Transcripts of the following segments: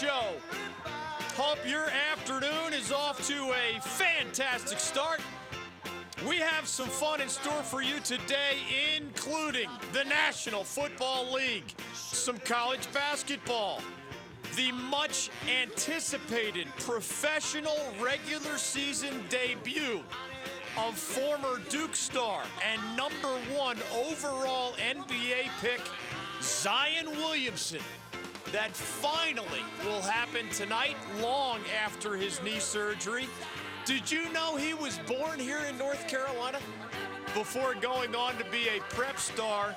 Show. Hope your afternoon is off to a fantastic start. We have some fun in store for you today, including the National Football League, some college basketball, the much anticipated professional regular season debut of former Duke star and number one overall NBA pick, Zion Williamson. That finally will happen tonight, long after his knee surgery. Did you know he was born here in North Carolina before going on to be a prep star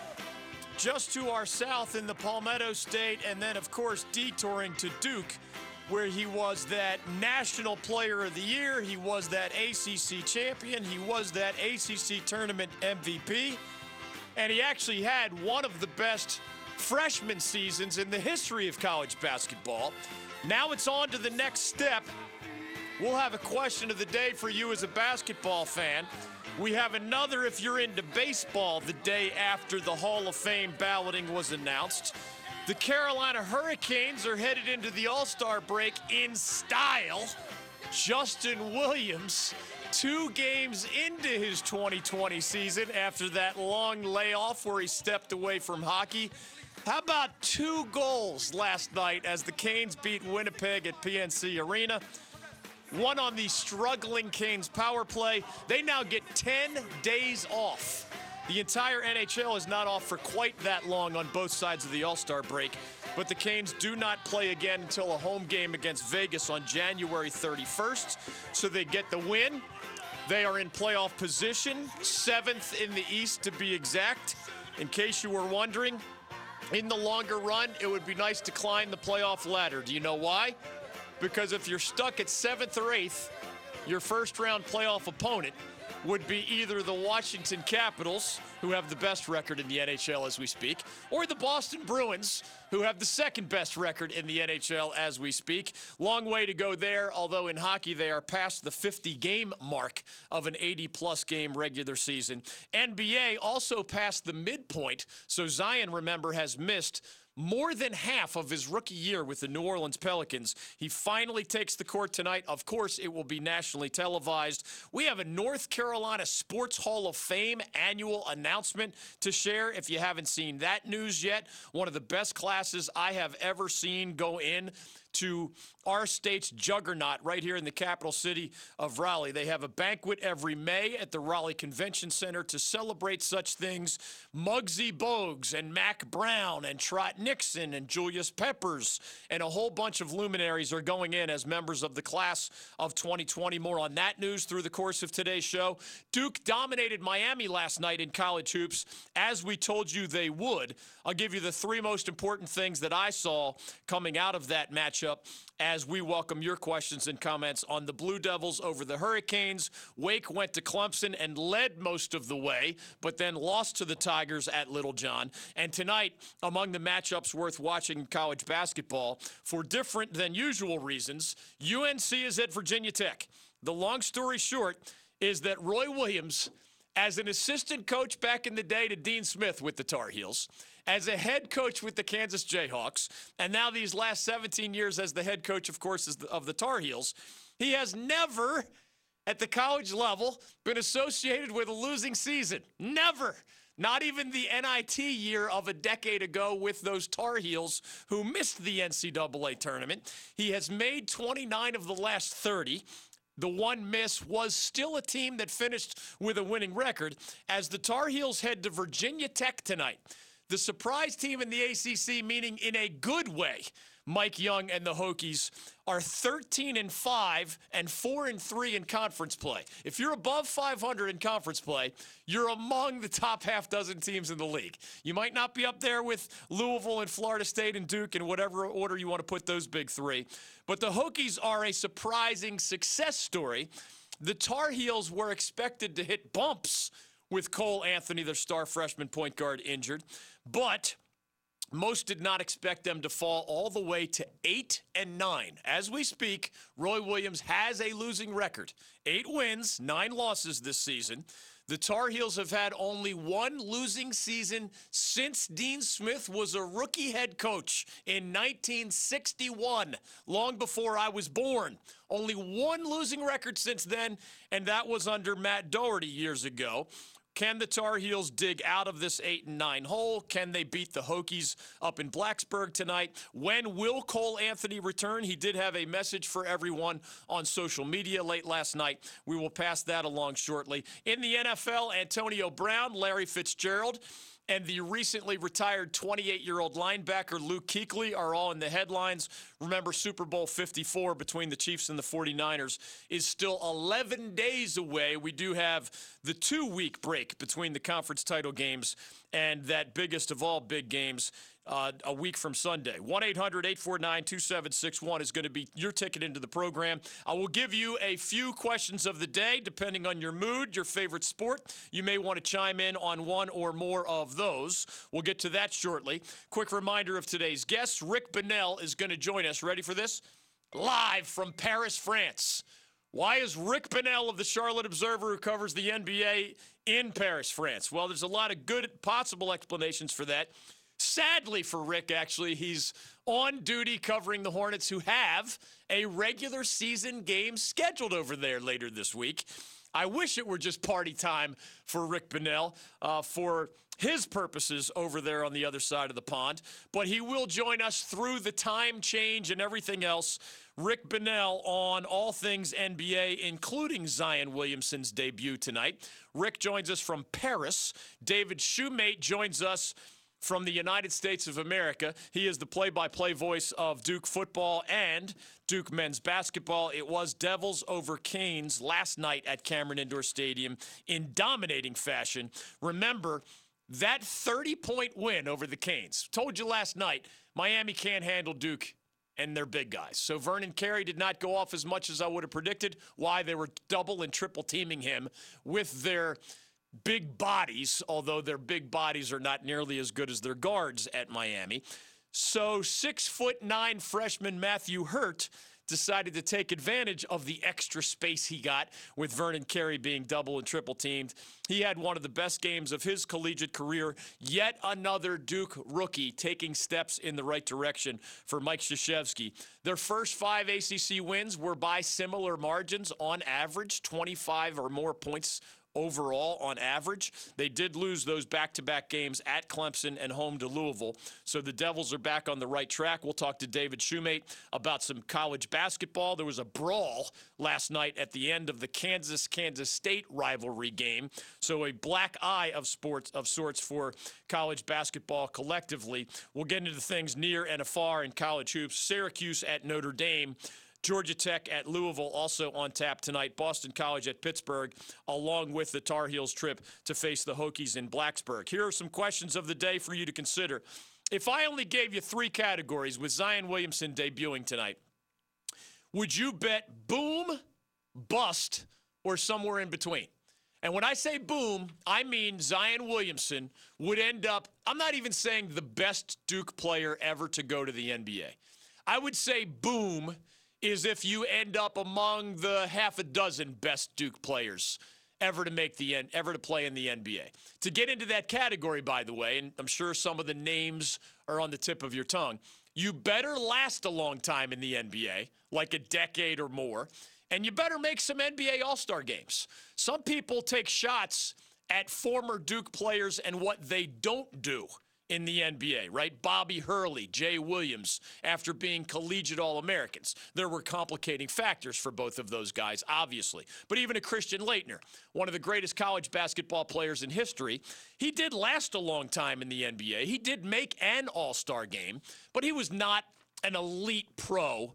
just to our south in the Palmetto State, and then, of course, detouring to Duke, where he was that National Player of the Year, he was that ACC champion, he was that ACC tournament MVP, and he actually had one of the best freshman seasons in the history of college basketball. Now it's on to the next step. We'll have a question of the day for you as a basketball fan. We have another if you're into baseball the day after the Hall of Fame balloting was announced. The Carolina Hurricanes are headed into the All Star break in style. Justin Williams, two games into his 2020 season after that long layoff where he stepped away from hockey. How about two goals last night as the Canes beat Winnipeg at PNC Arena? one on the struggling Canes power play. They now get 10 days off. The entire NHL is not off for quite that long on both sides of the All Star break, but the Canes do not play again until a home game against Vegas on January 31st. So they get the win. They are in playoff position, seventh in the East to be exact. In case you were wondering, in the longer run, it would be nice to climb the playoff ladder. Do you know why? because if you're stuck at seventh or eighth, your first round playoff opponent would be either the Washington Capitals, who have the best record in the NHL as we speak, or the Boston Bruins, who have the second best record in the NHL as we speak. Long way to go there, although in hockey they are past the 50 game mark of an 80 plus game regular season. NBA also past the midpoint, so Zion, remember, has missed more than half of his rookie year with the New Orleans Pelicans. He finally takes the court tonight. Of course, it will be nationally televised. We have a North Carolina Sports Hall of Fame annual announcement to share. If you haven't seen that news yet, one of the best classes I have ever seen go in to our state's juggernaut right here in the capital city of Raleigh. They have a banquet every May at the Raleigh Convention Center to celebrate such things. Muggsy Bogues and Mack Brown and Trot Nixon and Julius Peppers and a whole bunch of luminaries are going in as members of the class of 2020. More on that news through the course of today's show. Duke dominated Miami last night in college hoops, as we told you they would. I'll give you the three most important things that I saw coming out of that matchup as we welcome your questions and comments on the Blue Devils over the Hurricanes. Wake went to Clemson and led most of the way, but then lost to the Tigers at Littlejohn. And tonight, among the matchups worth watching in college basketball, for different than usual reasons, UNC is at Virginia Tech. The long story short is that Roy Williams, as an assistant coach back in the day to Dean Smith with the Tar Heels, as a head coach with the Kansas Jayhawks, and now these last 17 years as the head coach, of course, of the Tar Heels, he has never at the college level been associated with a losing season. Never. Not even the NIT year of a decade ago with those Tar Heels who missed the NCAA tournament. He has made 29 of the last 30. The one miss was still a team that finished with a winning record as the Tar Heels head to Virginia Tech tonight. The surprise team in the ACC, meaning in a good way, Mike Young and the Hokies are 13 and 5 and 4 and 3 in conference play. If you're above 500 in conference play, you're among the top half dozen teams in the league. You might not be up there with Louisville and Florida State and Duke in whatever order you want to put those big 3, but the Hokies are a surprising success story. The Tar Heels were expected to hit bumps with Cole Anthony, their star freshman point guard, injured. But most did not expect them to fall all the way to eight and nine. As we speak, Roy Williams has a losing record eight wins, nine losses this season. The Tar Heels have had only one losing season since Dean Smith was a rookie head coach in 1961, long before I was born. Only one losing record since then, and that was under Matt Doherty years ago. Can the Tar Heels dig out of this 8 and 9 hole? Can they beat the Hokies up in Blacksburg tonight? When will Cole Anthony return? He did have a message for everyone on social media late last night. We will pass that along shortly. In the NFL, Antonio Brown, Larry Fitzgerald, and the recently retired 28 year old linebacker Luke Kuechly are all in the headlines. Remember, Super Bowl 54 between the Chiefs and the 49ers is still 11 days away. We do have the two week break between the conference title games and that biggest of all big games uh, a week from Sunday. 1 800 849 2761 is going to be your ticket into the program. I will give you a few questions of the day, depending on your mood, your favorite sport. You may want to chime in on one or more of those. We'll get to that shortly. Quick reminder of today's guest Rick Bonnell is going to join us. Ready for this? Live from Paris, France. Why is Rick Bonnell of the Charlotte Observer, who covers the NBA, in Paris, France? Well, there's a lot of good possible explanations for that. Sadly for Rick, actually, he's on duty covering the Hornets, who have a regular season game scheduled over there later this week. I wish it were just party time for Rick Bonnell uh, for his purposes over there on the other side of the pond. But he will join us through the time change and everything else. Rick Bonnell on all things NBA, including Zion Williamson's debut tonight. Rick joins us from Paris. David Shumate joins us from the United States of America. He is the play by play voice of Duke football and Duke men's basketball. It was Devils over Canes last night at Cameron Indoor Stadium in dominating fashion. Remember, that 30 point win over the Canes. Told you last night, Miami can't handle Duke and their big guys. So Vernon Carey did not go off as much as I would have predicted. Why? They were double and triple teaming him with their big bodies, although their big bodies are not nearly as good as their guards at Miami. So six foot nine freshman Matthew Hurt decided to take advantage of the extra space he got with Vernon Carey being double and triple teamed. He had one of the best games of his collegiate career. Yet another Duke rookie taking steps in the right direction for Mike Krzyzewski. Their first five ACC wins were by similar margins on average, 25 or more points overall on average. They did lose those back to back games at Clemson and home to Louisville. So the Devils are back on the right track. We'll talk to David Shumate about some college basketball. There was a brawl last night at the end of the Kansas Kansas State rivalry game. So a black eye of sports of sorts for college basketball collectively. We'll get into things near and afar in college hoops. Syracuse at Notre Dame. Georgia Tech at Louisville also on tap tonight. Boston College at Pittsburgh, along with the Tar Heels trip to face the Hokies in Blacksburg. Here are some questions of the day for you to consider. If I only gave you three categories with Zion Williamson debuting tonight, would you bet boom, bust, or somewhere in between? And when I say boom, I mean Zion Williamson would end up, I'm not even saying the best Duke player ever to go to the NBA. I would say boom is if you end up among the half a dozen best Duke players ever to make the end ever to play in the NBA. To get into that category, by the way, and I'm sure some of the names are on the tip of your tongue. You better last a long time in the NBA, like a decade or more, and you better make some NBA All-Star games. Some people take shots at former Duke players and what they don't do in the NBA, right? Bobby Hurley, Jay Williams, after being collegiate All Americans. There were complicating factors for both of those guys, obviously. But even a Christian Laettner, one of the greatest college basketball players in history, he did last a long time in the NBA. He did make an All Star game, but he was not an elite pro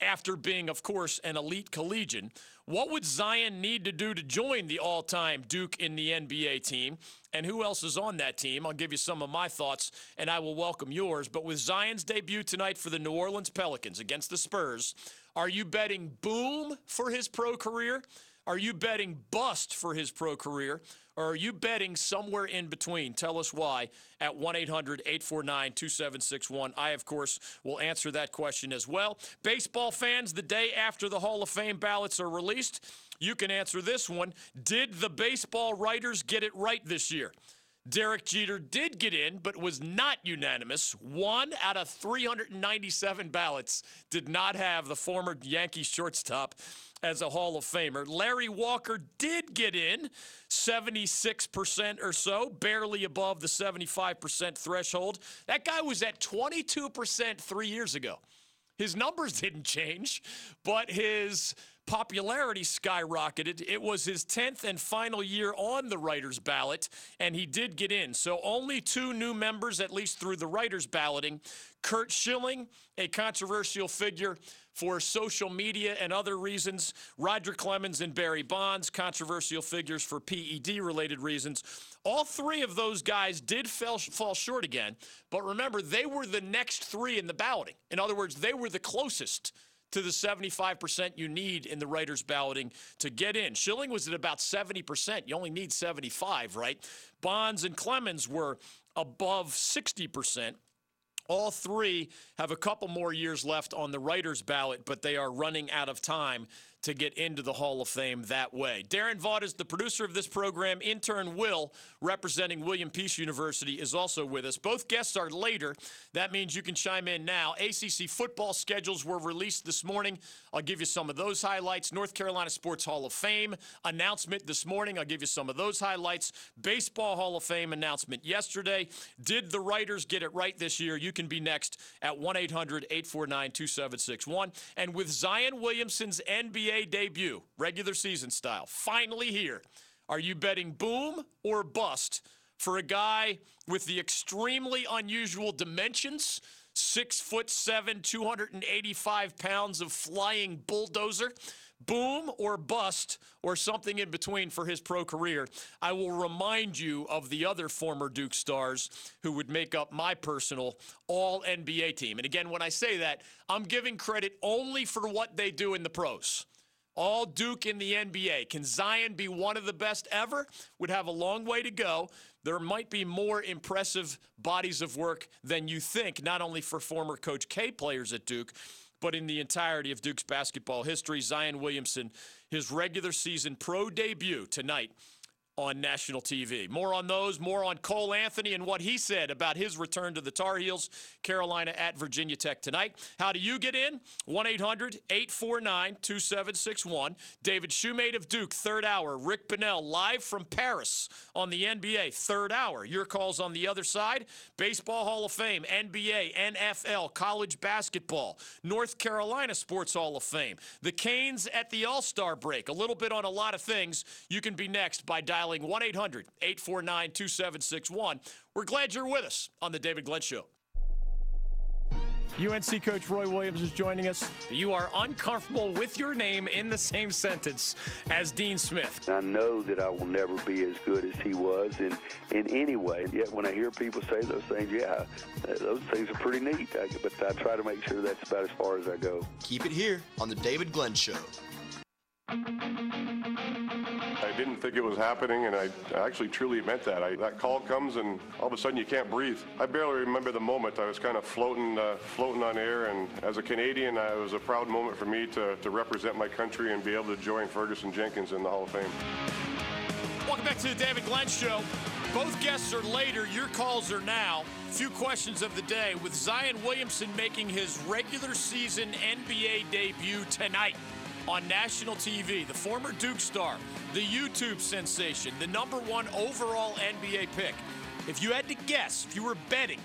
after being, of course, an elite collegian. What would Zion need to do to join the all time Duke in the NBA team? And who else is on that team? I'll give you some of my thoughts and I will welcome yours. But with Zion's debut tonight for the New Orleans Pelicans against the Spurs, are you betting boom for his pro career? Are you betting bust for his pro career? Or are you betting somewhere in between? Tell us why at 1 800 849 2761. I, of course, will answer that question as well. Baseball fans, the day after the Hall of Fame ballots are released, you can answer this one. Did the baseball writers get it right this year? Derek Jeter did get in, but was not unanimous. One out of 397 ballots did not have the former Yankee shortstop as a Hall of Famer. Larry Walker did get in, 76% or so, barely above the 75% threshold. That guy was at 22% three years ago. His numbers didn't change, but his popularity skyrocketed. It was his 10th and final year on the writer's ballot, and he did get in. So only two new members, at least through the writer's balloting. Curt Schilling, a controversial figure for social media and other reasons. Roger Clemens and Barry Bonds, controversial figures for PED related reasons. All three of those guys did fall, fall short again, but remember, they were the next three in the balloting. In other words, they were the closest to the 75% you need in the writers' balloting to get in. Schilling was at about 70%. You only need 75, right? Bonds and Clemens were above 60%. All three have a couple more years left on the writers' ballot, but they are running out of time to get into the Hall of Fame that way. Darren Vaught is the producer of this program. Intern Will, representing William Peace University, is also with us. Both guests are later. That means you can chime in now. ACC football schedules were released this morning. I'll give you some of those highlights. North Carolina Sports Hall of Fame announcement this morning. I'll give you some of those highlights. Baseball Hall of Fame announcement yesterday. Did the writers get it right this year? You can be next at 1 800 849 2761. And with Zion Williamson's NBA debut, regular season style, finally here. Are you betting boom or bust for a guy with the extremely unusual dimensions? Six foot seven, 285 pounds of flying bulldozer. Boom or bust or something in between for his pro career. I will remind you of the other former Duke stars who would make up my personal all NBA team. And again, when I say that, I'm giving credit only for what they do in the pros all Duke in the NBA. Can Zion be one of the best ever? Would have a long way to go. There might be more impressive bodies of work than you think, not only for former Coach K players at Duke, but in the entirety of Duke's basketball history. Zion Williamson, his regular season pro debut tonight on national TV. More on those, more on Cole Anthony and what he said about his return to the Tar Heels, Carolina at Virginia Tech tonight. How do you get in? 1 800 849 2761. David Shumate of Duke, third hour. Rick Bonnell, live from Paris on the NBA, third hour. Your calls on the other side Baseball Hall of Fame, NBA, NFL, college basketball, North Carolina Sports Hall of Fame, the Canes at the All Star break. A little bit on a lot of things. You can be next by dialing dialing 1 800 849 2761. We're glad you're with us on The David Glenn Show. UNC coach Roy Williams is joining us. You are uncomfortable with your name in the same sentence as Dean Smith. I know that I will never be as good as he was in, in any way. Yet when I hear people say those things, yeah, those things are pretty neat. I, but I try to make sure that's about as far as I go. Keep it here on The David Glenn Show. Didn't think it was happening, and I actually truly meant that. I, that call comes, and all of a sudden you can't breathe. I barely remember the moment. I was kind of floating, uh, floating on air, and as a Canadian, it was a proud moment for me to, to represent my country and be able to join Ferguson Jenkins in the Hall of Fame. Welcome back to the David Glenn Show. Both guests are later. Your calls are now. Few questions of the day with Zion Williamson making his regular season NBA debut tonight on national TV. The former Duke star, the YouTube sensation, the number one overall NBA pick. If you had to guess, if you were betting,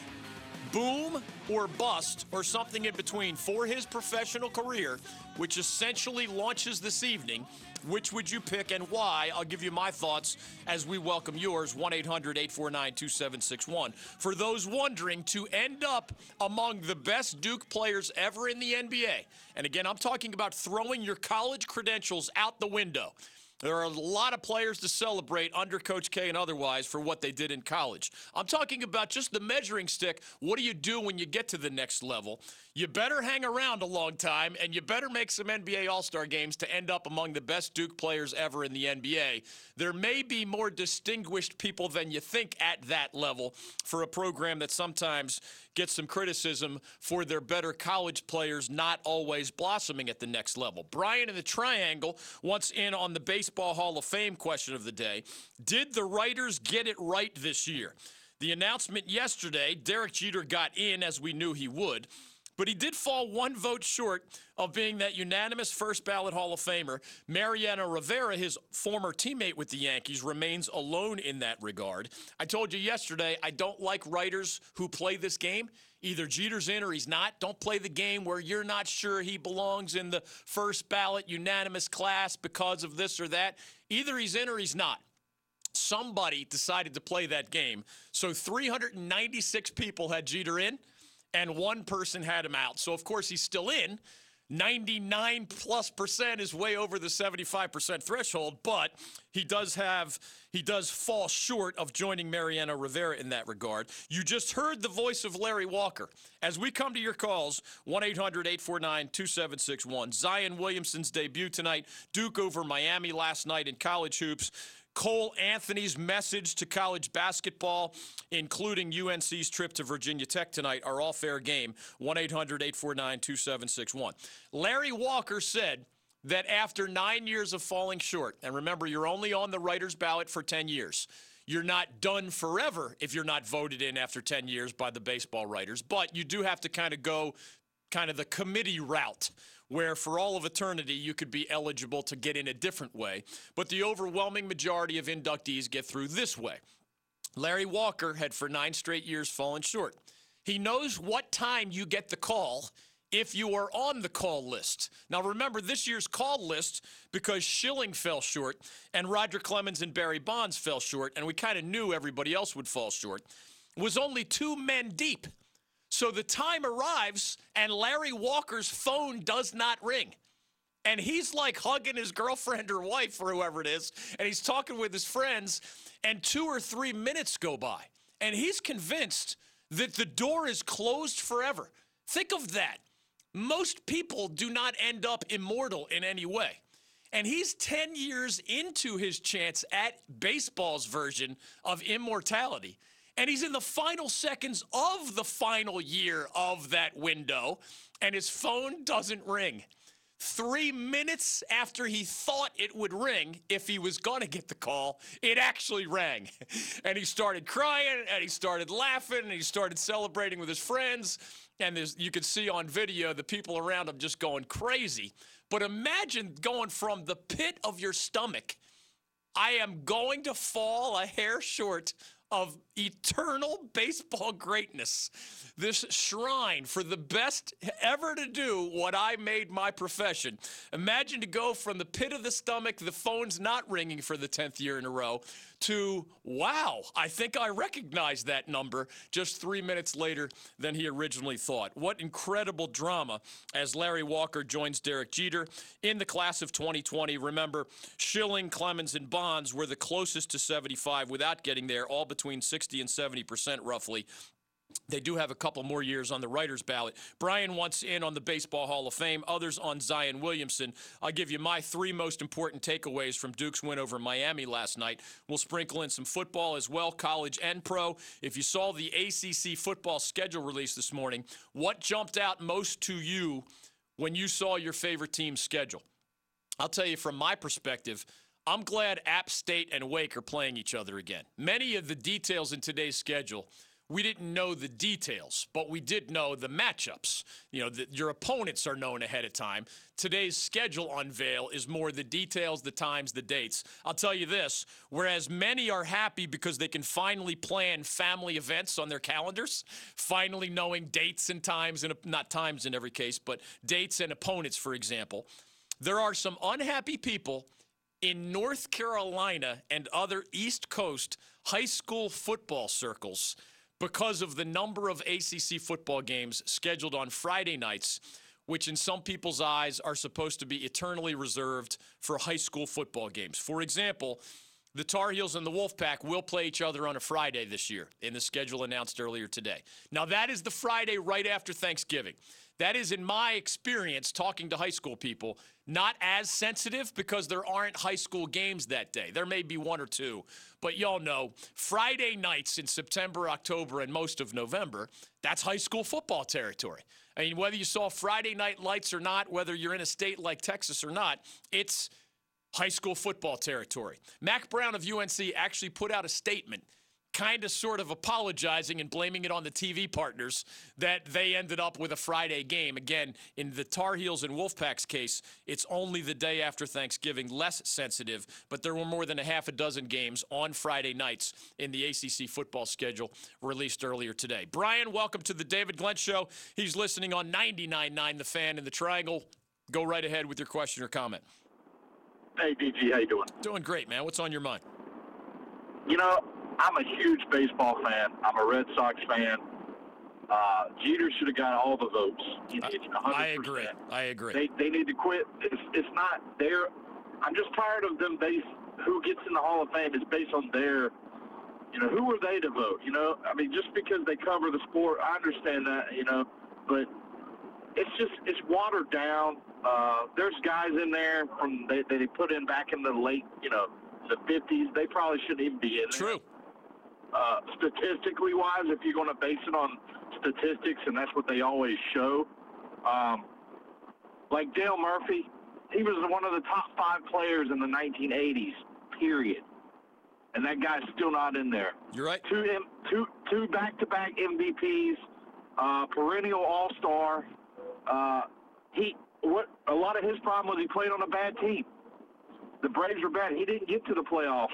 boom or bust or something in between for his professional career, which essentially launches this evening, which would you pick and why? I'll give you my thoughts as we welcome yours 1 800 849 2761. For those wondering, to end up among the best Duke players ever in the NBA, and again, I'm talking about throwing your college credentials out the window. There are a lot of players to celebrate under Coach K and otherwise for what they did in college. I'm talking about just the measuring stick. What do you do when you get to the next level? You better hang around a long time and you better make some NBA All Star games to end up among the best Duke players ever in the NBA. There may be more distinguished people than you think at that level for a program that sometimes gets some criticism for their better college players not always blossoming at the next level. Brian in the Triangle wants in on the Baseball Hall of Fame question of the day. Did the writers get it right this year? The announcement yesterday, Derek Jeter got in as we knew he would. But he did fall one vote short of being that unanimous first ballot Hall of Famer. Mariano Rivera, his former teammate with the Yankees, remains alone in that regard. I told you yesterday, I don't like writers who play this game. Either Jeter's in or he's not. Don't play the game where you're not sure he belongs in the first ballot unanimous class because of this or that. Either he's in or he's not somebody decided to play that game. So 396 people had Jeter in and one person had him out. So, of course, he's still in. 99 plus percent is way over the 75% threshold, but he does have he does fall short of joining Mariano Rivera in that regard. You just heard the voice of Larry Walker. As we come to your calls, 1-800-849-2761. Zion Williamson's debut tonight, Duke over Miami last night in college hoops. Cole Anthony's message to college basketball, including UNC's trip to Virginia Tech tonight, are all fair game. 1 800 849 2761. Larry Walker said that after nine years of falling short, and remember, you're only on the writer's ballot for 10 years. You're not done forever if you're not voted in after 10 years by the baseball writers, but you do have to kind of go kind of the committee route where for all of eternity you could be eligible to get in a different way. But the overwhelming majority of inductees get through this way. Larry Walker had for nine straight years fallen short. He knows what time you get the call if you are on the call list. Now, remember this year's call list because Schilling fell short and Roger Clemens and Barry Bonds fell short, and we kind of knew everybody else would fall short, was only two men deep. So the time arrives, and Larry Walker's phone does not ring. And he's like hugging his girlfriend or wife or whoever it is, and he's talking with his friends, and two or three minutes go by. And he's convinced that the door is closed forever. Think of that. Most people do not end up immortal in any way. And he's 10 years into his chance at baseball's version of immortality and he's in the final seconds of the final year of that window, and his phone doesn't ring. Three minutes after he thought it would ring, if he was going to get the call, it actually rang. And he started crying, and he started laughing, and he started celebrating with his friends. And you could see on video the people around him just going crazy. But imagine going from the pit of your stomach, I am going to fall a hair short of eternal baseball greatness, this shrine for the best ever to do what I made my profession. Imagine to go from the pit of the stomach, the phone's not ringing for the 10th year in a row, to wow, I think I recognize that number just three minutes later than he originally thought. What incredible drama as Larry Walker joins Derek Jeter in the class of 2020. Remember, Schilling, Clemens, and Bonds were the closest to 75 without getting there, all between 60 and 70 percent roughly. They do have a couple more years on the writer's ballot. Brian wants in on the Baseball Hall of Fame, others on Zion Williamson. I'll give you my three most important takeaways from Duke's win over Miami last night. We'll sprinkle in some football as well, college and pro. If you saw the ACC football schedule release this morning, what jumped out most to you when you saw your favorite team's schedule? I'll tell you from my perspective, I'm glad App State and Wake are playing each other again. Many of the details in today's schedule – we didn't know the details, but we did know the matchups. You know, the, your opponents are known ahead of time. Today's schedule unveil is more the details, the times, the dates. I'll tell you this whereas many are happy because they can finally plan family events on their calendars, finally knowing dates and times, and not times in every case, but dates and opponents, for example, there are some unhappy people in North Carolina and other East Coast high school football circles because of the number of ACC football games scheduled on Friday nights which in some people's eyes are supposed to be eternally reserved for high school football games. For example, the Tar Heels and the Wolfpack will play each other on a Friday this year in the schedule announced earlier today. Now, that is the Friday right after Thanksgiving. That is, in my experience, talking to high school people, not as sensitive because there aren't high school games that day. There may be one or two, but y'all know Friday nights in September, October, and most of November, that's high school football territory. I mean, whether you saw Friday night lights or not, whether you're in a state like Texas or not, it's high school football territory. Mack Brown of UNC actually put out a statement kind of sort of apologizing and blaming it on the TV partners that they ended up with a Friday game. Again, in the Tar Heels and Wolfpack's case, it's only the day after Thanksgiving, less sensitive, but there were more than a half a dozen games on Friday nights in the ACC football schedule released earlier today. Brian, welcome to the David Glenn Show. He's listening on 99.9 The Fan in the Triangle. Go right ahead with your question or comment. Hey, DG, how you doing? Doing great, man. What's on your mind? You know, I'm a huge baseball fan. I'm a Red Sox fan. Uh, Jeter should have got all the votes. It's 100%. I agree. I agree. They, they need to quit. It's, it's not their. I'm just tired of them base. Who gets in the Hall of Fame is based on their. You know, who are they to vote? You know, I mean, just because they cover the sport, I understand that. You know, but it's just it's watered down. Uh, there's guys in there from they, they put in back in the late, you know, the 50s. They probably shouldn't even be in there. True. Uh, statistically wise, if you're going to base it on statistics, and that's what they always show, um, like Dale Murphy, he was one of the top five players in the 1980s, period. And that guy's still not in there. You're right. Two, M- two, two back-to-back MVPs, uh, perennial All-Star. Uh, he, what? A lot of his problem was he played on a bad team. The Braves were bad. He didn't get to the playoffs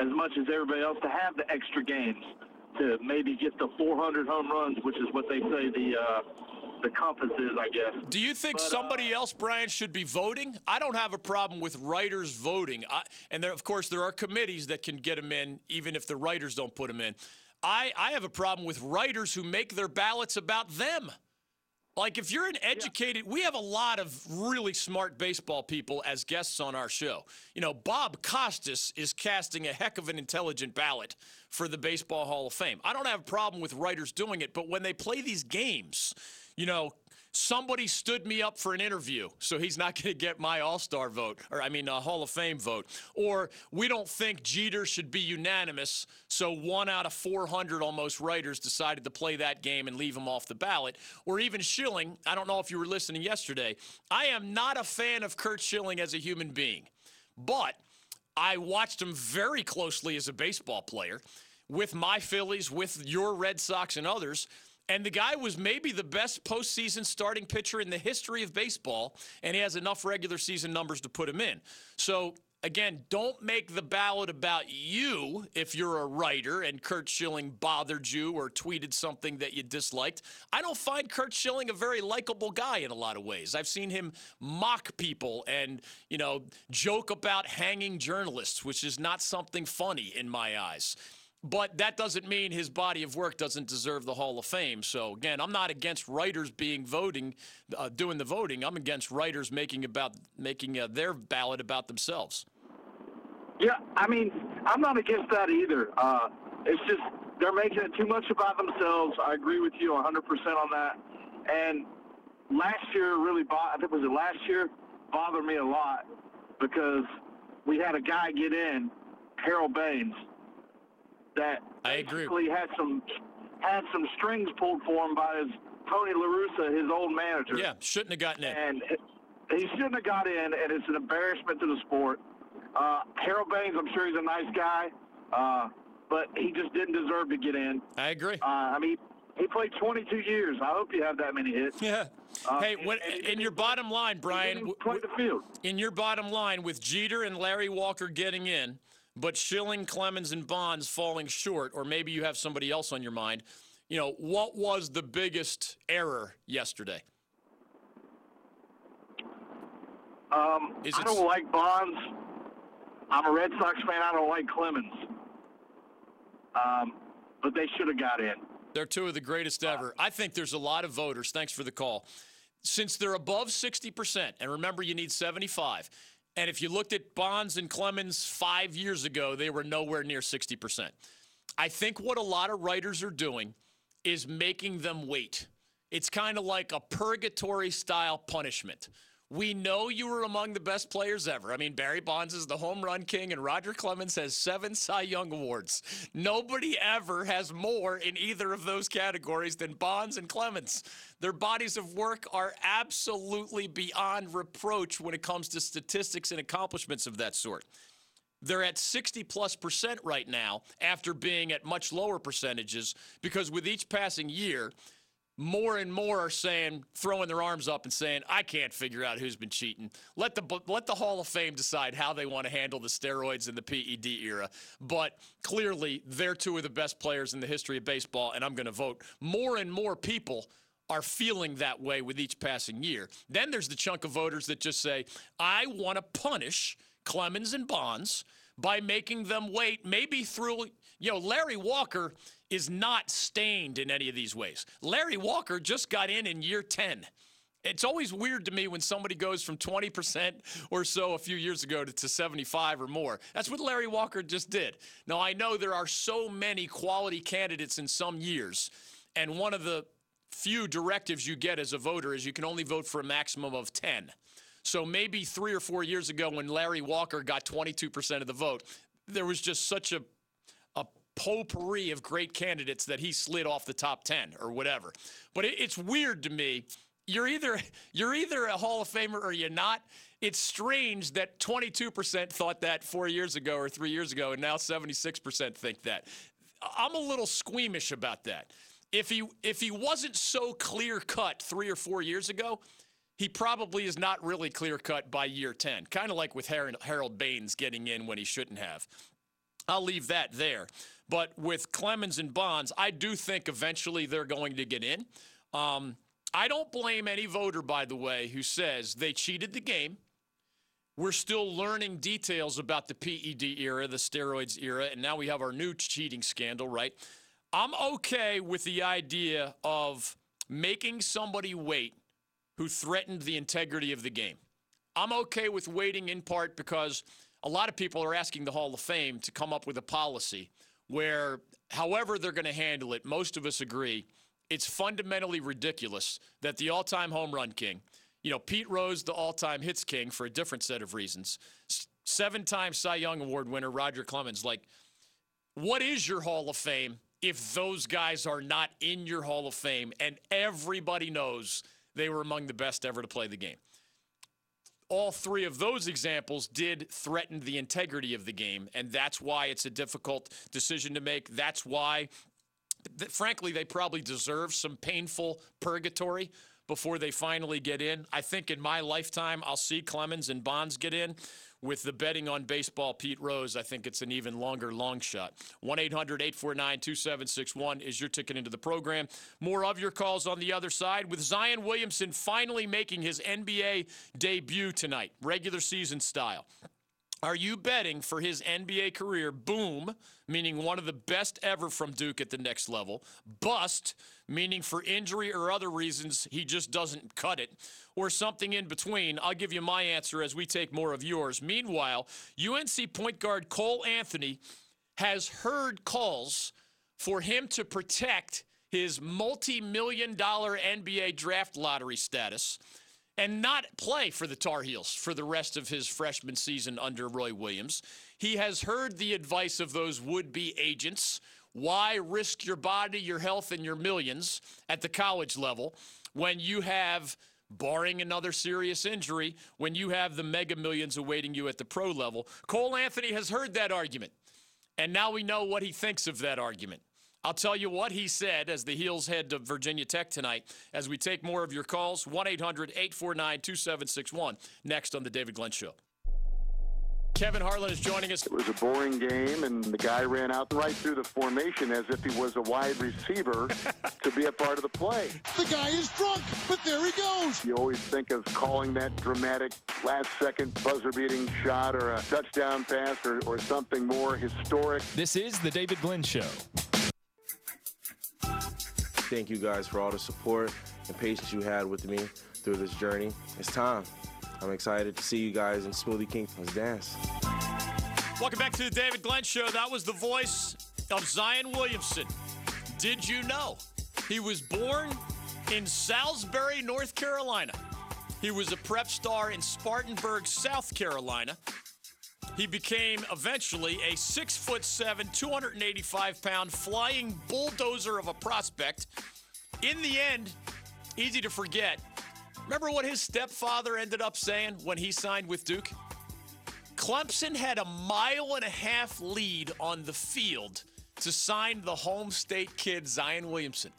as much as everybody else to have the extra games to maybe get the 400 home runs, which is what they say the uh, the compass is, I guess. Do you think But, uh, somebody else, Brian, should be voting? I don't have a problem with writers voting, I, and there, of course there are committees that can get them in, even if the writers don't put them in. I, I have a problem with writers who make their ballots about them. Like if you're an educated, we have a lot of really smart baseball people as guests on our show. You know, Bob Costas is casting a heck of an intelligent ballot for the Baseball Hall of Fame. I don't have a problem with writers doing it, but when they play these games, you know, somebody stood me up for an interview, so he's not going to get my All Star vote, or I mean, a Hall of Fame vote. Or we don't think Jeter should be unanimous, so one out of 400 almost writers decided to play that game and leave him off the ballot. Or even Schilling, I don't know if you were listening yesterday. I am not a fan of Curt Schilling as a human being, but I watched him very closely as a baseball player with my Phillies, with your Red Sox, and others. And the guy was maybe the best postseason starting pitcher in the history of baseball, and he has enough regular season numbers to put him in. So, again, don't make the ballot about you if you're a writer and Curt Schilling bothered you or tweeted something that you disliked. I don't find Curt Schilling a very likable guy in a lot of ways. I've seen him mock people and, you know, joke about hanging journalists, which is not something funny in my eyes. But that doesn't mean his body of work doesn't deserve the Hall of Fame. So again, I'm not against writers being voting, uh, doing the voting. I'm against writers making about making uh, their ballot about themselves. Yeah, I mean, I'm not against that either. Uh, it's just they're making it too much about themselves. I agree with you 100% on that. And last year really, I think was it last year, bothered me a lot because we had a guy get in, Harold Baines, that I agree. basically had some had some strings pulled for him by his Tony La Russa, his old manager. Yeah, shouldn't have gotten in. And he shouldn't have got in, and it's an embarrassment to the sport. Uh, Harold Baines, I'm sure he's a nice guy, uh, but he just didn't deserve to get in. I agree. Uh, I mean, he played 22 years. I hope you have that many hits. Yeah. Uh, hey, and- what, and he in your bottom line, Brian, w- the field. in your bottom line with Jeter and Larry Walker getting in, but Schilling, Clemens, and Bonds falling short, or maybe you have somebody else on your mind. You know, what was the biggest error yesterday? Um, Is I don't like Bonds. I'm a Red Sox fan. I don't like Clemens. Um, but they should have got in. They're two of the greatest ever. I think there's a lot of voters. Thanks for the call. since they're above 60%, and remember you need 75, and if you looked at Bonds and Clemens five years ago, they were nowhere near 60%. I think what a lot of writers are doing is making them wait. It's kind of like a purgatory style punishment. We know you were among the best players ever. I mean, Barry Bonds is the home run king, and Roger Clemens has seven Cy Young Awards. Nobody ever has more in either of those categories than Bonds and Clemens. Their bodies of work are absolutely beyond reproach when it comes to statistics and accomplishments of that sort. They're at 60 plus percent right now after being at much lower percentages because with each passing year, more and more are saying, throwing their arms up and saying, "I can't figure out who's been cheating." Let the let the Hall of Fame decide how they want to handle the steroids in the PED era. But clearly, they're two of the best players in the history of baseball, and I'm going to vote. More and more people are feeling that way with each passing year. Then there's the chunk of voters that just say, "I want to punish Clemens and Bonds." By making them wait, maybe through, you know, Larry Walker is not stained in any of these ways. Larry Walker just got in in year 10. It's always weird to me when somebody goes from 20% or so a few years ago to, to 75 or more. That's what Larry Walker just did. Now, I know there are so many quality candidates in some years, and one of the few directives you get as a voter is you can only vote for a maximum of 10. So maybe three or four years ago when Larry Walker got 22% of the vote, there was just such a potpourri of great candidates that he slid off the top 10 or whatever. But it, it's weird to me. You're either you're either a Hall of Famer or you're not. It's strange that 22% thought that 4 years ago or 3 years ago and now 76% think that. I'm a little squeamish about that. If he if he wasn't so clear cut 3 or 4 years ago, he probably is not really clear cut by year 10. Kind of like with Harold Baines getting in when he shouldn't have. I'll leave that there. But with Clemens and Bonds, I do think eventually they're going to get in. Um, I don't blame any voter, by the way, who says they cheated the game. We're still learning details about the PED era, the steroids era, and now we have our new cheating scandal, right? I'm okay with the idea of making somebody wait who threatened the integrity of the game. I'm okay with waiting in part because a lot of people are asking the Hall of Fame to come up with a policy where, however they're going to handle it, most of us agree it's fundamentally ridiculous that the all time home run king, you know, Pete Rose, the all time hits king for a different set of reasons, seven time Cy Young Award winner Roger Clemens, like, what is your Hall of Fame if those guys are not in your Hall of Fame and everybody knows they were among the best ever to play the game? All three of those examples did threaten the integrity of the game, and that's why it's a difficult decision to make. That's why, frankly, they probably deserve some painful purgatory before they finally get in. I think in my lifetime, I'll see Clemens and Bonds get in with the betting on baseball, Pete Rose, I think it's an even longer long shot. 1 800 849 2761 is your ticket into the program. More of your calls on the other side with Zion Williamson finally making his NBA debut tonight, regular season style. Are you betting for his NBA career? Boom, meaning one of the best ever from Duke at the next level. Bust, meaning for injury or other reasons he just doesn't cut it or something in between? I'll give you my answer as we take more of yours. Meanwhile, UNC point guard Cole Anthony has heard calls for him to protect his multi million dollar NBA draft lottery status and not play for the Tar Heels for the rest of his freshman season under Roy Williams. He has heard the advice of those would be agents. Why risk your body, your health, and your millions at the college level when you have barring another serious injury, when you have the mega millions awaiting you at the pro level. Cole Anthony has heard that argument, and now we know what he thinks of that argument. I'll tell you what he said as the Heels head to Virginia Tech tonight as we take more of your calls. 1 800 849 2761 next on The David Glenn Show. Kevin Harlan is joining us. It was a boring game, and the guy ran out right through the formation as if he was a wide receiver to be a part of the play. The guy is drunk, but there he goes. You always think of calling that dramatic last second buzzer beating shot or a touchdown pass or, or something more historic. This is The David Glenn Show. Thank you guys for all the support and patience you had with me through this journey. It's time. I'm excited to see you guys in Smoothie King. Let's dance. Welcome back to the David Glenn Show. That was the voice of Zion Williamson. Did you know he was born in Salisbury, North Carolina? He was a prep star in Spartanburg, South Carolina. He became eventually a six foot seven, 285 pound flying bulldozer of a prospect. In the end, easy to forget. Remember what his stepfather ended up saying when he signed with Duke? Clemson had a mile and a half lead on the field to sign the home state kid, Zion Williamson.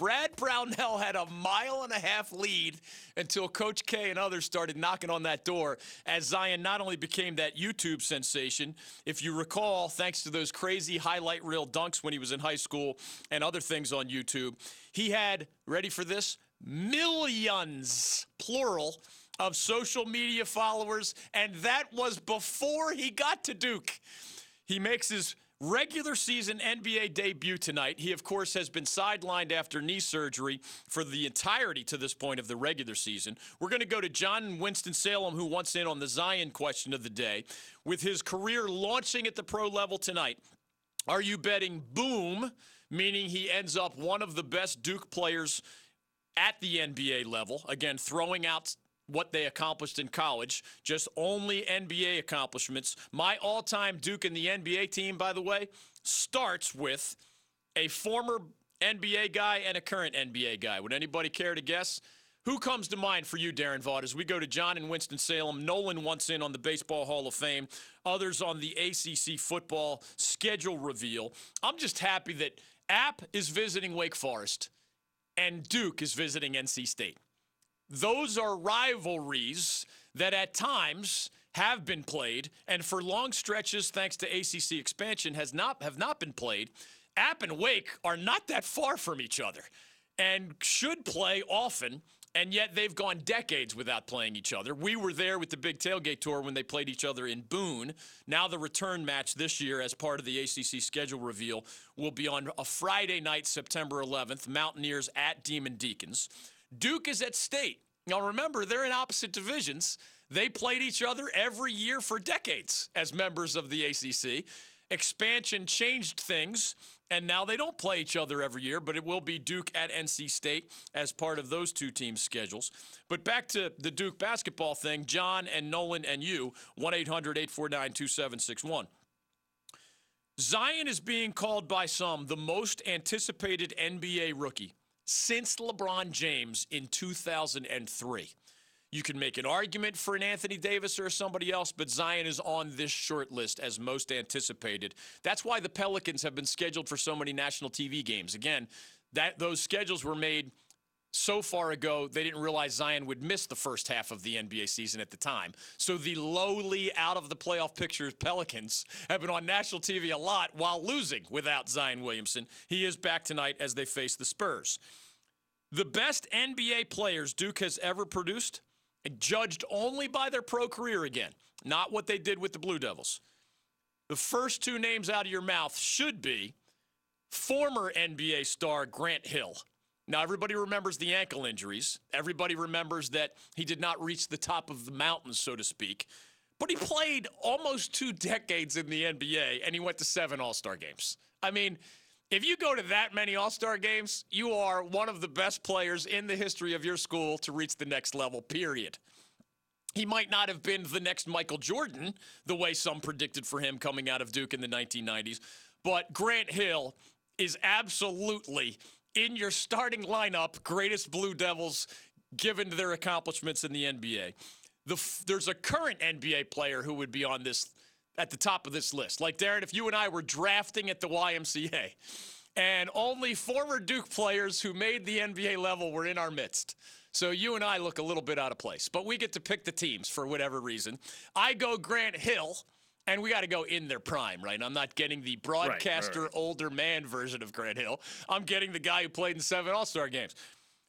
Brad Brownell had a mile and a half lead until Coach K and others started knocking on that door as Zion not only became that YouTube sensation, if you recall, thanks to those crazy highlight reel dunks when he was in high school and other things on YouTube, he had, ready for this, millions, plural, of social media followers, and that was before he got to Duke. He makes his regular season NBA debut tonight. He, of course, has been sidelined after knee surgery for the entirety to this point of the regular season. We're going to go to John Winston-Salem, who wants in on the Zion question of the day. With his career launching at the pro level tonight, are you betting boom, meaning he ends up one of the best Duke players at the NBA level? Again, throwing out what they accomplished in college, just only NBA accomplishments. My all time Duke in the NBA team, by the way, starts with a former NBA guy and a current NBA guy. Would anybody care to guess? Who comes to mind for you, Darren Vaught, as we go to John and Winston-Salem? Nolan wants in on the Baseball Hall of Fame, others on the ACC football schedule reveal. I'm just happy that App is visiting Wake Forest and Duke is visiting NC State. Those are rivalries that at times have been played and for long stretches thanks to ACC expansion has not have not been played. App and Wake are not that far from each other and should play often and yet they've gone decades without playing each other. We were there with the big tailgate tour when they played each other in Boone. Now the return match this year as part of the ACC schedule reveal will be on a Friday night, September 11th, Mountaineers at Demon Deacons. Duke is at state. Now, remember, they're in opposite divisions. They played each other every year for decades as members of the ACC. Expansion changed things, and now they don't play each other every year, but it will be Duke at NC State as part of those two teams' schedules. But back to the Duke basketball thing, John and Nolan and you, 1 800 849 2761. Zion is being called by some the most anticipated NBA rookie since LeBron James in 2003. You can make an argument for an Anthony Davis or somebody else, but Zion is on this short list as most anticipated. That's why the Pelicans have been scheduled for so many national TV games. Again, that those schedules were made so far ago, they didn't realize Zion would miss the first half of the NBA season at the time. So the lowly, out of the playoff picture Pelicans have been on national TV a lot while losing without Zion Williamson. He is back tonight as they face the Spurs. The best NBA players Duke has ever produced, judged only by their pro career again, not what they did with the Blue Devils. The first two names out of your mouth should be former NBA star Grant Hill. Now, everybody remembers the ankle injuries. Everybody remembers that he did not reach the top of the mountain, so to speak. But he played almost two decades in the NBA and he went to seven All Star games. I mean, if you go to that many All Star games, you are one of the best players in the history of your school to reach the next level, period. He might not have been the next Michael Jordan, the way some predicted for him coming out of Duke in the 1990s, but Grant Hill is absolutely in your starting lineup, greatest Blue Devils given to their accomplishments in the NBA. The, there's a current NBA player who would be on this at the top of this list. Like Darren, if you and I were drafting at the YMCA, and only former Duke players who made the NBA level were in our midst. So you and I look a little bit out of place, but we get to pick the teams for whatever reason. I go Grant Hill and we got to go in their prime, right? I'm not getting the broadcaster, right, right, older man version of Grant Hill. I'm getting the guy who played in seven All Star games.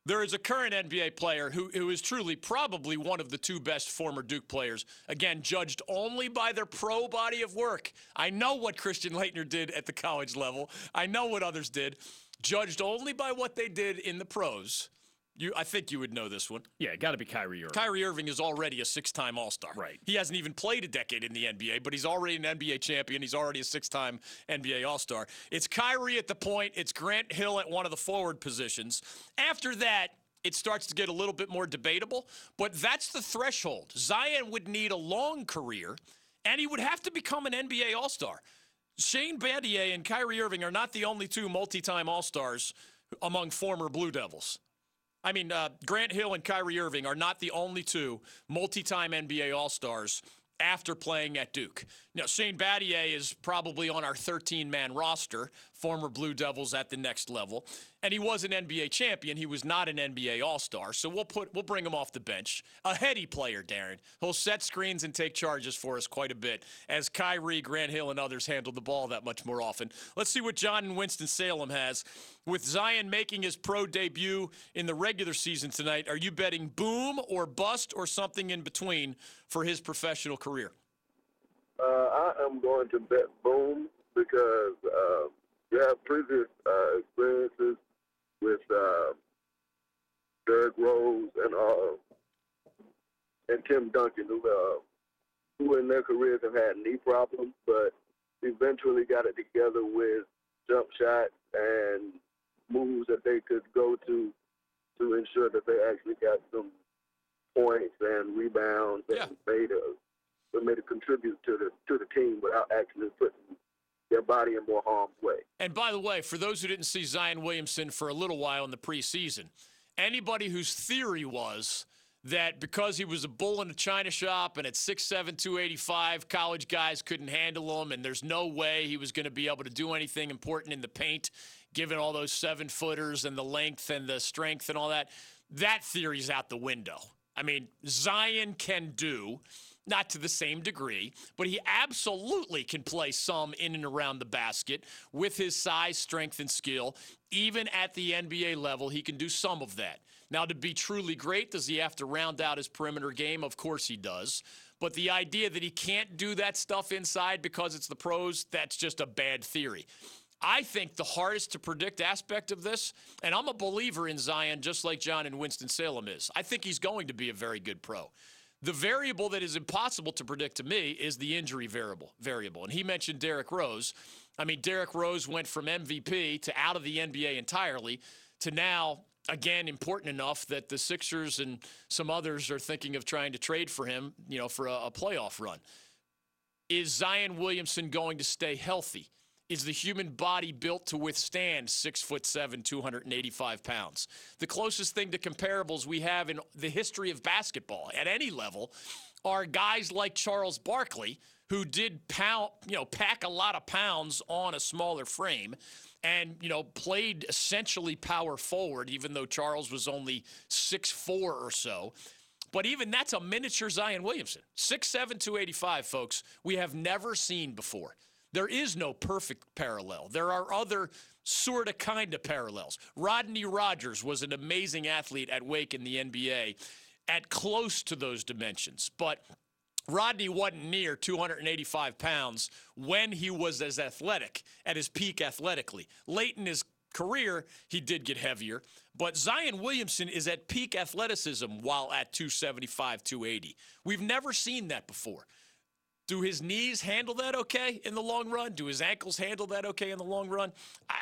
There is a current NBA player who, who is truly probably one of the two best former Duke players. Again, judged only by their pro body of work. I know what Christian Laettner did at the college level, I know what others did. Judged only by what they did in the pros. You, I think you would know this one. Yeah, got to be Kyrie Irving. Kyrie Irving is already a six-time All-Star. Right. He hasn't even played a decade in the NBA, but he's already an NBA champion. He's already a six-time NBA All-Star. It's Kyrie at the point. It's Grant Hill at one of the forward positions. After that, it starts to get a little bit more debatable, but that's the threshold. Zion would need a long career, and he would have to become an NBA All Star. Shane Battier and Kyrie Irving are not the only two multi time All Stars among former Blue Devils. I mean, uh, Grant Hill and Kyrie Irving are not the only two multi time NBA All Stars after playing at Duke. Now, Shane Battier is probably on our 13 man roster, former Blue Devils at the next level. And he was an NBA champion. He was not an NBA All Star. So we'll put we'll bring him off the bench. A heady player, Darren. He'll set screens and take charges for us quite a bit as Kyrie, Grant Hill, and others handle the ball that much more often. Let's see what John and Winston Salem has. With Zion making his pro debut in the regular season tonight, are you betting boom or bust or something in between for his professional career? Uh, I am going to bet boom because uh, you have previous uh, experiences with uh, Derrick Rose and uh, and Tim Duncan, who uh, who in their careers have had knee problems, but eventually got it together with jump shots and moves that they could go to to ensure that they actually got some points and rebounds Yeah. and made a made a contribute to the to the team without actually putting their body in more harm's way. And by the way, for those who didn't see Zion Williamson for a little while in the preseason, anybody whose theory was that because he was a bull in a china shop and at 6'7, 285, college guys couldn't handle him, and there's no way he was going to be able to do anything important in the paint, given all those seven footers and the length and the strength and all that, that theory's out the window. I mean, Zion can do not to the same degree, but he absolutely can play some in and around the basket with his size, strength, and skill. Even at the NBA level, he can do some of that. Now, to be truly great, does he have to round out his perimeter game? Of course he does. But the idea that he can't do that stuff inside because it's the pros, that's just a bad theory. I think the hardest to predict aspect of this, and I'm a believer in Zion just like John and Winston Salem is. I think he's going to be a very good pro. The variable that is impossible to predict to me is the injury variable. Variable, and he mentioned Derrick Rose. I mean, Derrick Rose went from MVP to out of the NBA entirely to now again important enough that the Sixers and some others are thinking of trying to trade for him. You know, for a, a playoff run. Is Zion Williamson going to stay healthy? Is the human body built to withstand six foot seven, 285 pounds? The closest thing to comparables we have in the history of basketball at any level are guys like Charles Barkley, who did pound, you know, pack a lot of pounds on a smaller frame and, you know, played essentially power forward, even though Charles was only six four or so. But even that's a miniature Zion Williamson. 6'7, 285, folks, we have never seen before. There is no perfect parallel. There are other sort of kind of parallels. Rodney Rogers was an amazing athlete at Wake in the NBA at close to those dimensions. But Rodney wasn't near 285 pounds when he was as athletic, at his peak athletically. Late in his career, he did get heavier, but Zion Williamson is at peak athleticism while at 275, 280. We've never seen that before. Do his knees handle that okay in the long run? Do his ankles handle that okay in the long run?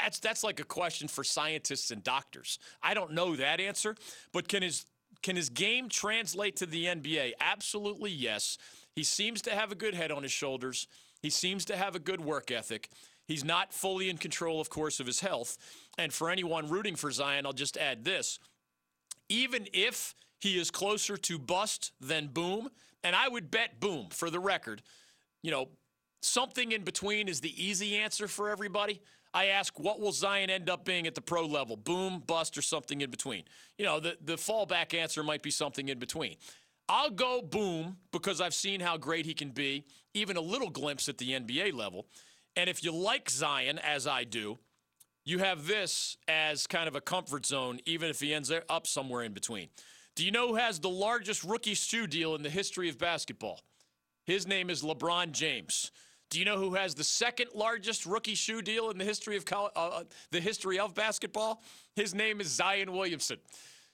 That's that's like a question for scientists and doctors. I don't know that answer, but can his can his game translate to the NBA? Absolutely yes. He seems to have a good head on his shoulders. He seems to have a good work ethic. He's not fully in control, of course, of his health. And for anyone rooting for Zion, I'll just add this. Even if he is closer to bust than boom, and I would bet boom for the record, you know, something in between is the easy answer for everybody. I ask, what will Zion end up being at the pro level? Boom, bust, or something in between? You know, the, the fallback answer might be something in between. I'll go boom because I've seen how great he can be, even a little glimpse at the NBA level. And if you like Zion, as I do, you have this as kind of a comfort zone, even if he ends up somewhere in between. Do you know who has the largest rookie shoe deal in the history of basketball? His name is LeBron James. Do you know who has the second largest rookie shoe deal in the history of uh, the history of basketball? His name is Zion Williamson.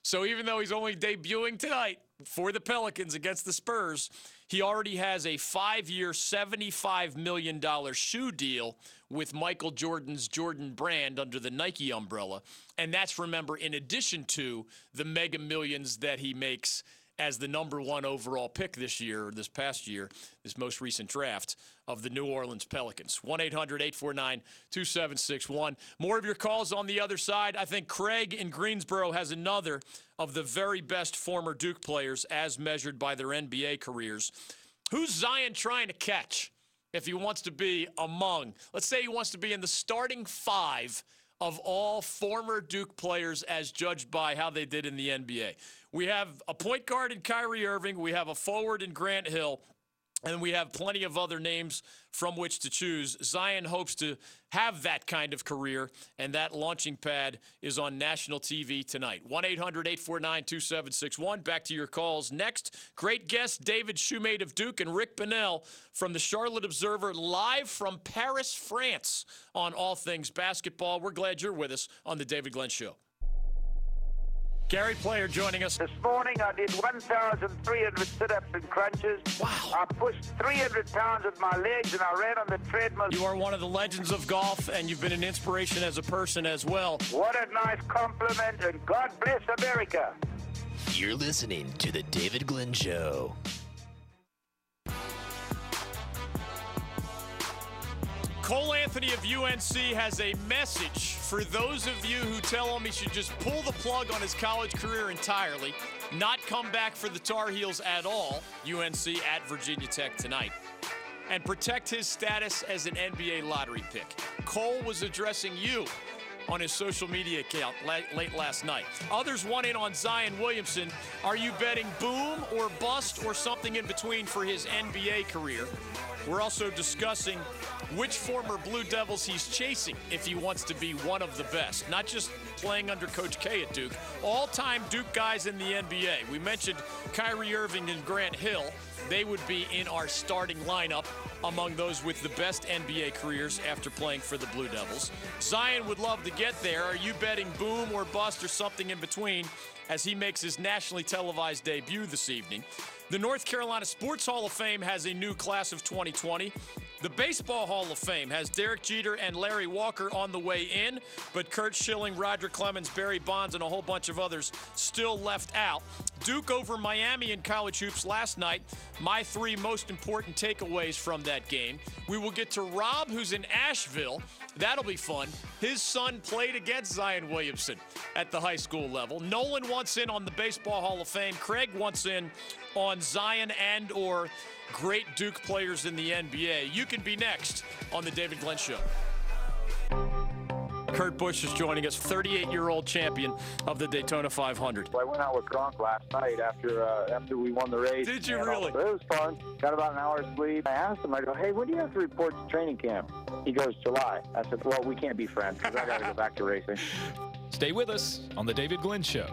So even though he's only debuting tonight for the Pelicans against the Spurs, he already has a five year, $75 million shoe deal with Michael Jordan's Jordan brand under the Nike umbrella. And that's, remember, in addition to the mega millions that he makes as the number one overall pick this year, this past year, this most recent draft of the New Orleans Pelicans. 1 800 849 2761. More of your calls on the other side. I think Craig in Greensboro has another of the very best former Duke players as measured by their NBA careers. Who's Zion trying to catch if he wants to be among, let's say he wants to be in the starting five of all former Duke players as judged by how they did in the NBA? We have a point guard in Kyrie Irving, we have a forward in Grant Hill. And we have plenty of other names from which to choose. Zion hopes to have that kind of career, and that launching pad is on national TV tonight. 1 800 849 2761. Back to your calls. Next, great guest David Shumate of Duke and Rick Bonnell from the Charlotte Observer, live from Paris, France, on all things basketball. We're glad you're with us on The David Glenn Show. Gary Player joining us. This morning I did 1,300 sit-ups and crunches. Wow. I pushed 300 pounds with my legs and I ran on the treadmill. You are one of the legends of golf, and you've been an inspiration as a person as well. What a nice compliment, and God bless America. You're listening to The David Glenn Show. Cole Anthony of UNC has a message for those of you who tell him he should just pull the plug on his college career entirely, not come back for the Tar Heels at all, UNC at Virginia Tech tonight, and protect his status as an NBA lottery pick. Cole was addressing you on his social media account late last night. Others want in on Zion Williamson. Are you betting boom or bust or something in between for his NBA career? We're also discussing which former Blue Devils he's chasing if he wants to be one of the best, not just playing under Coach K at Duke. All time Duke guys in the NBA. We mentioned Kyrie Irving and Grant Hill. They would be in our starting lineup among those with the best NBA careers after playing for the Blue Devils. Zion would love to get there. Are you betting boom or bust or something in between as he makes his nationally televised debut this evening? The North Carolina Sports Hall of Fame has a new class of 2020. The Baseball Hall of Fame has Derek Jeter and Larry Walker on the way in, but Curt Schilling, Roger Clemens, Barry Bonds, and a whole bunch of others still left out. Duke over Miami in college hoops last night. My three most important takeaways from that game. We will get to Rob, who's in Asheville. That'll be fun. His son played against Zion Williamson at the high school level. Nolan wants in on the Baseball Hall of Fame. Craig wants in on Zion and or great Duke players in the NBA. You can be next on the David Glenn Show. Kurt Busch is joining us, 38-year-old champion of the Daytona 500. I went out with Gronk last night after uh, after we won the race. Did you really? It was fun. Got about an hour's sleep. I asked him, I go, hey, when do you have to report to training camp? He goes, July. I said, well, we can't be friends because I got to go back to racing. Stay with us on the David Glenn Show.